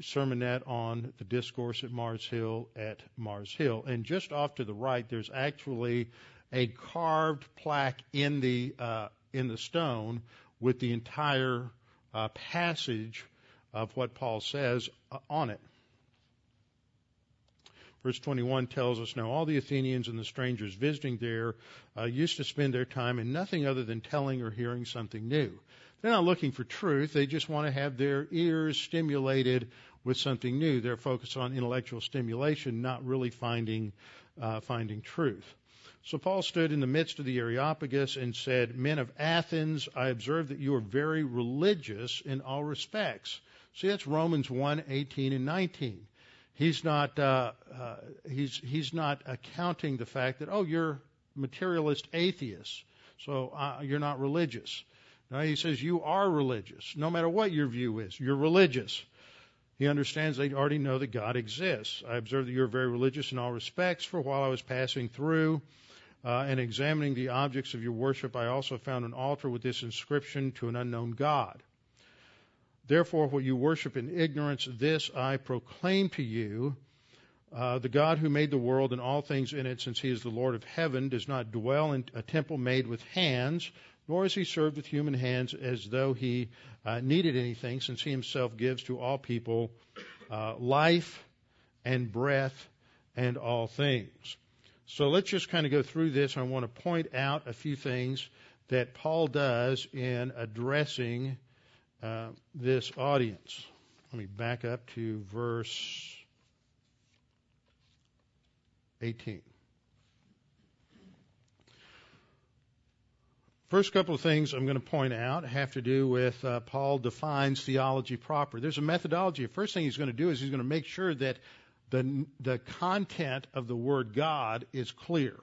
sermonette on the discourse at Mars Hill at Mars Hill. And just off to the right, there's actually a carved plaque in the, uh, in the stone with the entire uh, passage of what Paul says uh, on it. Verse 21 tells us now all the Athenians and the strangers visiting there uh, used to spend their time in nothing other than telling or hearing something new. They're not looking for truth. They just want to have their ears stimulated with something new. They're focused on intellectual stimulation, not really finding uh, finding truth. So Paul stood in the midst of the Areopagus and said, Men of Athens, I observe that you are very religious in all respects. See, that's Romans 1, 18 and 19. He's not, uh, uh, he's, he's not accounting the fact that, oh, you're materialist atheists, so uh, you're not religious. No, he says you are religious. No matter what your view is, you're religious. He understands they already know that God exists. I observe that you're very religious in all respects, for while I was passing through, uh, and examining the objects of your worship, I also found an altar with this inscription to an unknown God. Therefore, what you worship in ignorance, this I proclaim to you. Uh, the God who made the world and all things in it, since he is the Lord of heaven, does not dwell in a temple made with hands, nor is he served with human hands as though he uh, needed anything, since he himself gives to all people uh, life and breath and all things. So let's just kind of go through this. I want to point out a few things that Paul does in addressing uh, this audience. Let me back up to verse 18. First couple of things I'm going to point out have to do with uh, Paul defines theology proper. There's a methodology. The first thing he's going to do is he's going to make sure that the, the content of the Word God is clear.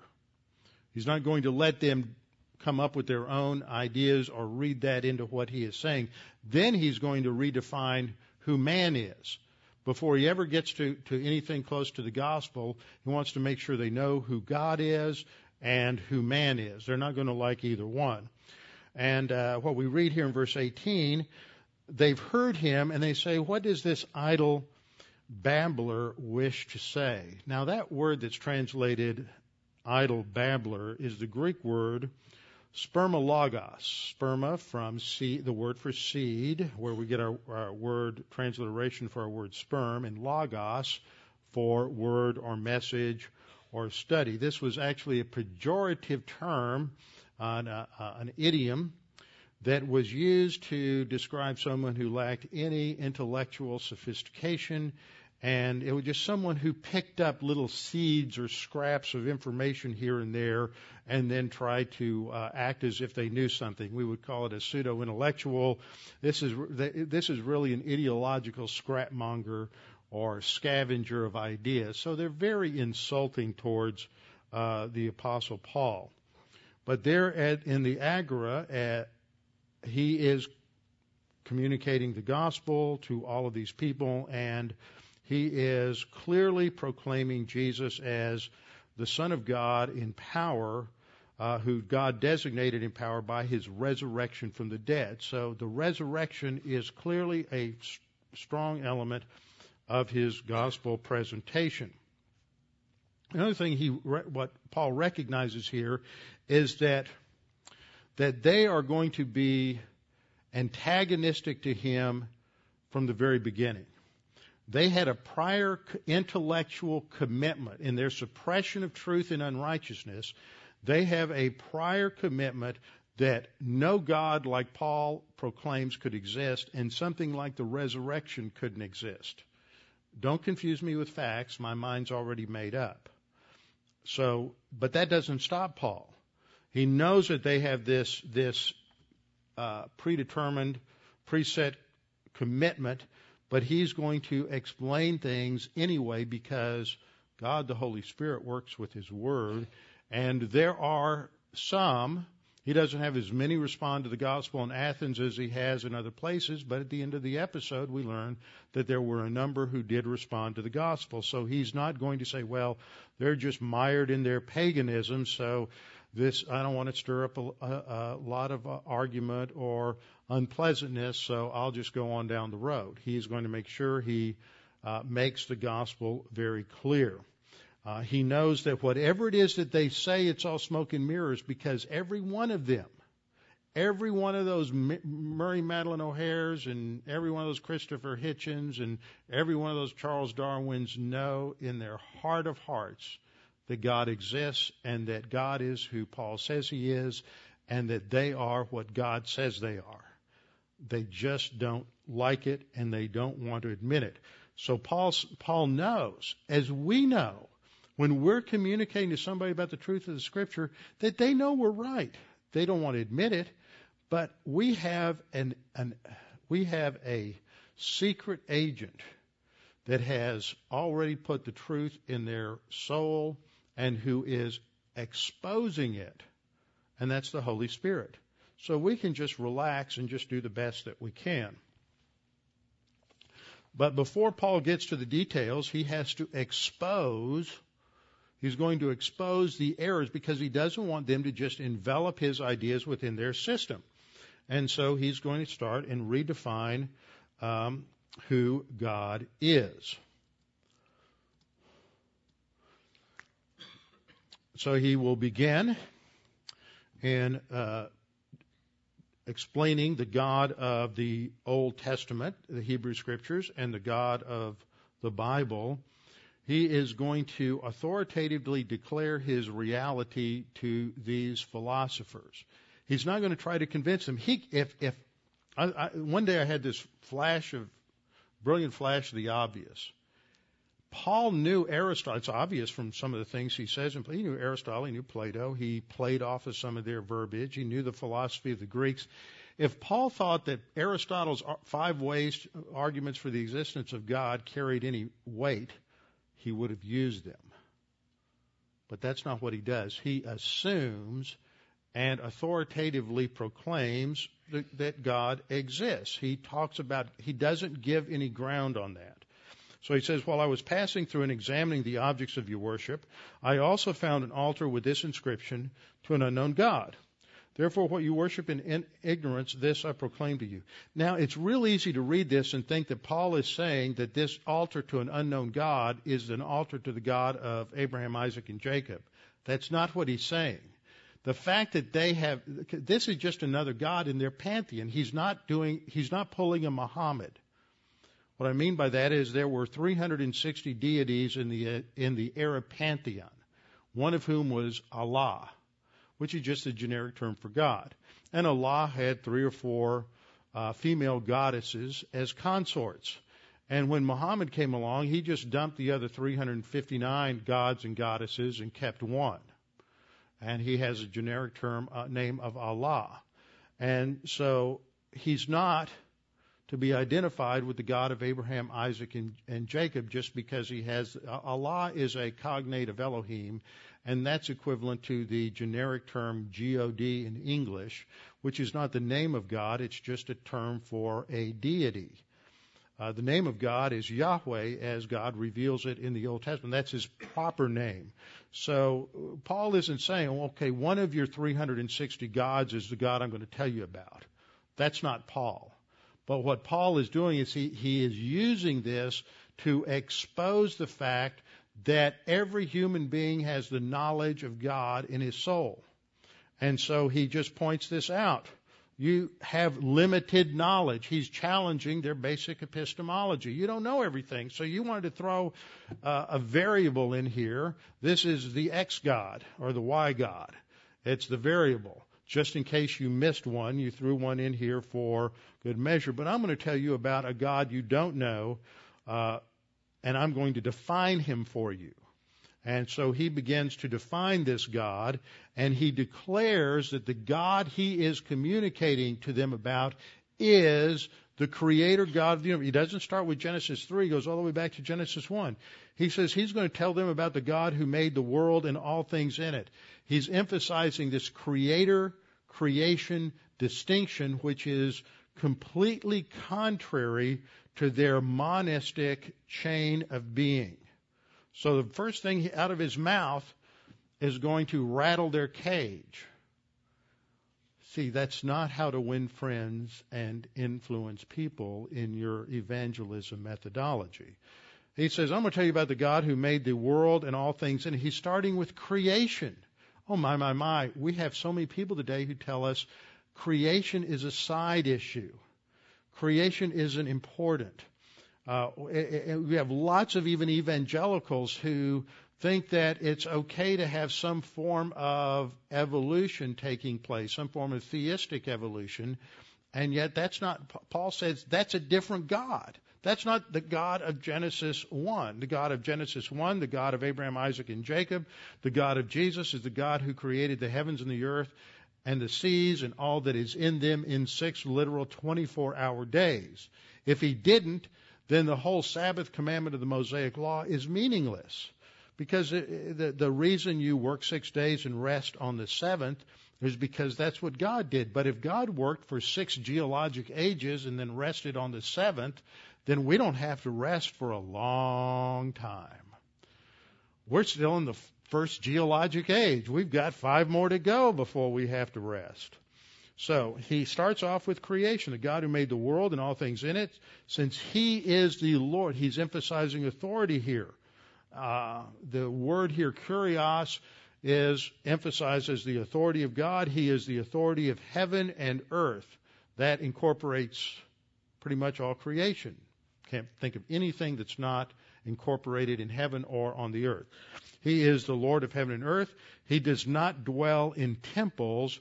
He's not going to let them come up with their own ideas or read that into what he is saying. Then he's going to redefine who man is. Before he ever gets to, to anything close to the gospel, he wants to make sure they know who God is and who man is. They're not going to like either one. And uh, what we read here in verse 18, they've heard him and they say, What does this idle babbler wish to say. Now, that word that's translated idle babbler is the Greek word spermologos. Sperma from seed, the word for seed, where we get our, our word transliteration for our word sperm, and logos for word or message or study. This was actually a pejorative term, an, uh, an idiom that was used to describe someone who lacked any intellectual sophistication and it was just someone who picked up little seeds or scraps of information here and there and then tried to uh, act as if they knew something. We would call it a pseudo intellectual. This is, this is really an ideological scrapmonger or scavenger of ideas. So they're very insulting towards uh, the Apostle Paul. But there at, in the Agora, at, he is communicating the gospel to all of these people and he is clearly proclaiming Jesus as the Son of God in power, uh, who God designated in power by his resurrection from the dead. So the resurrection is clearly a strong element of his gospel presentation. Another thing he, what Paul recognizes here is that, that they are going to be antagonistic to him from the very beginning. They had a prior intellectual commitment in their suppression of truth and unrighteousness. They have a prior commitment that no God like Paul proclaims could exist and something like the resurrection couldn't exist. Don't confuse me with facts. My mind's already made up. So, but that doesn't stop Paul. He knows that they have this, this, uh, predetermined, preset commitment but he's going to explain things anyway because God the Holy Spirit works with his word. And there are some, he doesn't have as many respond to the gospel in Athens as he has in other places, but at the end of the episode we learn that there were a number who did respond to the gospel. So he's not going to say, well, they're just mired in their paganism, so this I don't want to stir up a, a, a lot of uh, argument or unpleasantness, so I'll just go on down the road. He's going to make sure he uh, makes the gospel very clear. Uh, he knows that whatever it is that they say, it's all smoke and mirrors because every one of them, every one of those Murray Madalyn O'Hairs and every one of those Christopher Hitchens and every one of those Charles Darwins know in their heart of hearts that God exists and that God is who Paul says he is and that they are what God says they are. They just don't like it and they don't want to admit it. So Paul, Paul knows, as we know, when we're communicating to somebody about the truth of the Scripture, that they know we're right. They don't want to admit it, but we have an, an we have a secret agent that has already put the truth in their soul and who is exposing it, and that's the Holy Spirit. So we can just relax and just do the best that we can. But before Paul gets to the details, he has to expose, he's going to expose the errors because he doesn't want them to just envelop his ideas within their system. And so he's going to start and redefine um, who God is. So he will begin in uh, explaining the God of the Old Testament, the Hebrew Scriptures, and the God of the Bible. He is going to authoritatively declare his reality to these philosophers. He's not going to try to convince them. He, if, if I, I, one day I had this flash of brilliant flash of the obvious. Paul knew Aristotle. It's obvious from some of the things he says. He knew Aristotle. He knew Plato. He played off of some of their verbiage. He knew the philosophy of the Greeks. If Paul thought that Aristotle's five ways arguments for the existence of God carried any weight, he would have used them. But that's not what he does. He assumes and authoritatively proclaims that God exists. He talks about, he doesn't give any ground on that. So he says, While I was passing through and examining the objects of your worship, I also found an altar with this inscription to an unknown God. Therefore, what you worship in ignorance, this I proclaim to you. Now, it's real easy to read this and think that Paul is saying that this altar to an unknown God is an altar to the God of Abraham, Isaac, and Jacob. That's not what he's saying. The fact that they have, this is just another God in their pantheon. He's not doing, he's not pulling a Muhammad. What I mean by that is there were 360 deities in the, in the Arab pantheon, one of whom was Allah, which is just a generic term for God. And Allah had three or four uh, female goddesses as consorts. And when Muhammad came along, he just dumped the other 359 gods and goddesses and kept one and he has a generic term uh, name of Allah. And so he's not to be identified with the God of Abraham, Isaac, and, and Jacob just because he has uh, Allah is a cognate of Elohim, and that's equivalent to the generic term God in English, which is not the name of God, it's just a term for a deity. Uh, the name of God is Yahweh as God reveals it in the Old Testament. That's his proper name. So Paul isn't saying, okay, one of your 360 gods is the God I'm going to tell you about. That's not Paul. But what Paul is doing is he, he is using this to expose the fact that every human being has the knowledge of God in his soul. And so he just points this out you have limited knowledge. He's challenging their basic epistemology. You don't know everything, so you wanted to throw uh, a variable in here. This is the X God or the Y God. It's the variable. Just in case you missed one, you threw one in here for good measure. But I'm going to tell you about a God you don't know, uh, and I'm going to define him for you. And so he begins to define this God, and he declares that the God he is communicating to them about is the creator God of the universe. He doesn't start with Genesis 3, he goes all the way back to Genesis 1. He says he's going to tell them about the God who made the world and all things in it. He's emphasizing this creator creation distinction, which is completely contrary to their monistic chain of being. So the first thing out of his mouth is going to rattle their cage. See, that's not how to win friends and influence people in your evangelism methodology. He says, I'm going to tell you about the God who made the world and all things, and he's starting with creation. Oh, my, my, my. We have so many people today who tell us creation is a side issue. Creation isn't important. Uh, we have lots of even evangelicals who think that it's okay to have some form of evolution taking place, some form of theistic evolution, and yet that's not, Paul says that's a different God. That's not the God of Genesis 1. The God of Genesis 1, the God of Abraham, Isaac, and Jacob, the God of Jesus is the God who created the heavens and the earth and the seas and all that is in them in six literal 24 hour days. If he didn't, then the whole Sabbath commandment of the Mosaic law is meaningless. Because the, the reason you work six days and rest on the seventh is because that's what God did. But if God worked for six geologic ages and then rested on the seventh, then we don't have to rest for a long time. We're still in the first geologic age. We've got five more to go before we have to rest. So he starts off with creation, the God who made the world and all things in it. Since he is the Lord, he's emphasizing authority here. Uh, the word here, kurios, is emphasizes the authority of God. He is the authority of heaven and earth. That incorporates pretty much all creation. Can't think of anything that's not incorporated in heaven or on the earth. He is the Lord of heaven and earth. He does not dwell in temples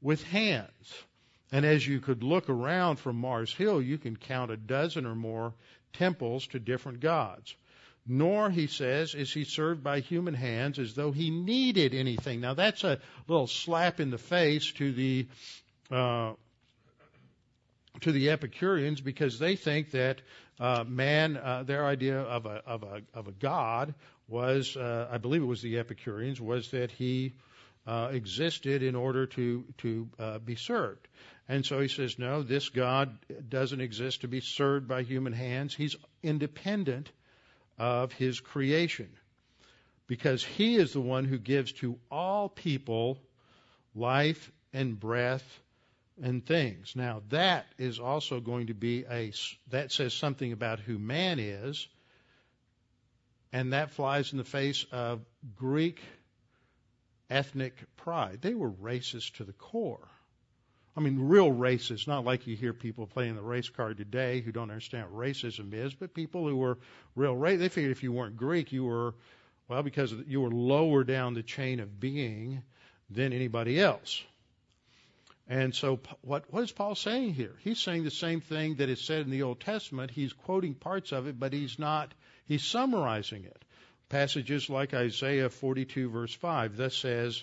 with hands. And as you could look around from Mars Hill, you can count a dozen or more temples to different gods. Nor, he says, is he served by human hands as though he needed anything. Now, that's a little slap in the face to the uh, to the Epicureans because they think that uh, man, uh, their idea of a of a of a god was, uh, I believe it was the Epicureans, was that he uh, existed in order to to uh, be served. And so he says, no, this God doesn't exist to be served by human hands. He's independent of his creation because he is the one who gives to all people life and breath and things. Now that is also going to be a that says something about who man is and that flies in the face of Greek ethnic pride. They were racist to the core. I mean, real racist, not like you hear people playing the race card today who don't understand what racism is, but people who were real race. They figured if you weren't Greek, you were, well, because you were lower down the chain of being than anybody else. And so, what, what is Paul saying here? He's saying the same thing that is said in the Old Testament. He's quoting parts of it, but he's not He's summarizing it. Passages like Isaiah 42 verse 5 thus says,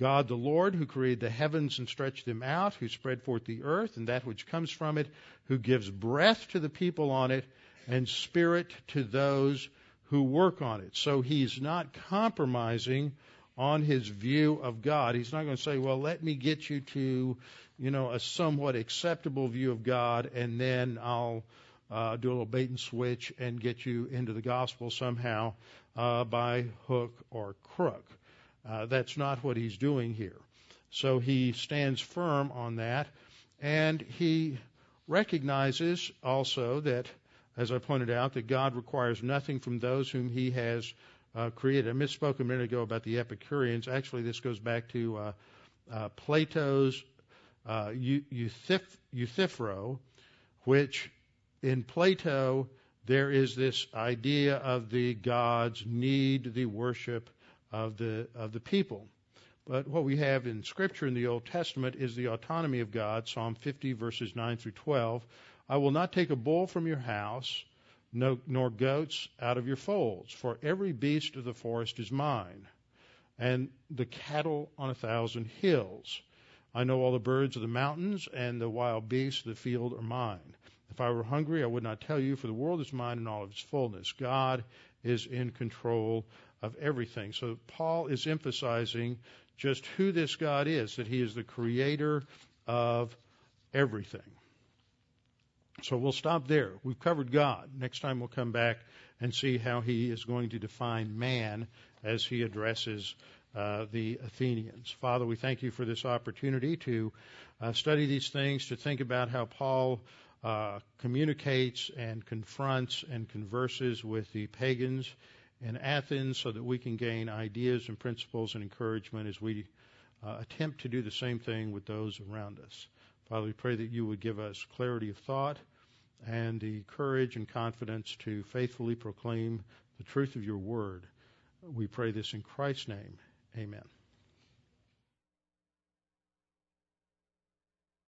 God the Lord, who created the heavens and stretched them out, who spread forth the earth and that which comes from it, who gives breath to the people on it and spirit to those who work on it. So he's not compromising on his view of God. He's not going to say, well, let me get you to, you know, a somewhat acceptable view of God and then I'll uh, do a little bait and switch and get you into the gospel somehow uh, by hook or crook. Uh, that's not what he's doing here. So he stands firm on that, and he recognizes also that, as I pointed out, that God requires nothing from those whom he has uh, created. I misspoke a minute ago about the Epicureans. Actually, this goes back to uh, uh, Plato's uh, Euthyphro, which in Plato, there is this idea of the gods need the worship of the of the people. But what we have in Scripture in the Old Testament is the autonomy of God. Psalm 50 verses 9 through 12. I will not take a bull from your house, no, nor goats out of your folds, for every beast of the forest is mine, and the cattle on a thousand hills. I know all the birds of the mountains, and the wild beasts of the field are mine. If I were hungry, I would not tell you, for the world is mine and all of its fullness. God is in control of everything. So Paul is emphasizing just who this God is, that he is the creator of everything. So we'll stop there. We've covered God. Next time we'll come back and see how he is going to define man as he addresses uh, the Athenians. Father, we thank you for this opportunity to uh, study these things, to think about how Paul uh, communicates and confronts and converses with the pagans in Athens so that we can gain ideas and principles and encouragement as we uh, attempt to do the same thing with those around us. Father, we pray that you would give us clarity of thought and the courage and confidence to faithfully proclaim the truth of your word. We pray this in Christ's name. Amen.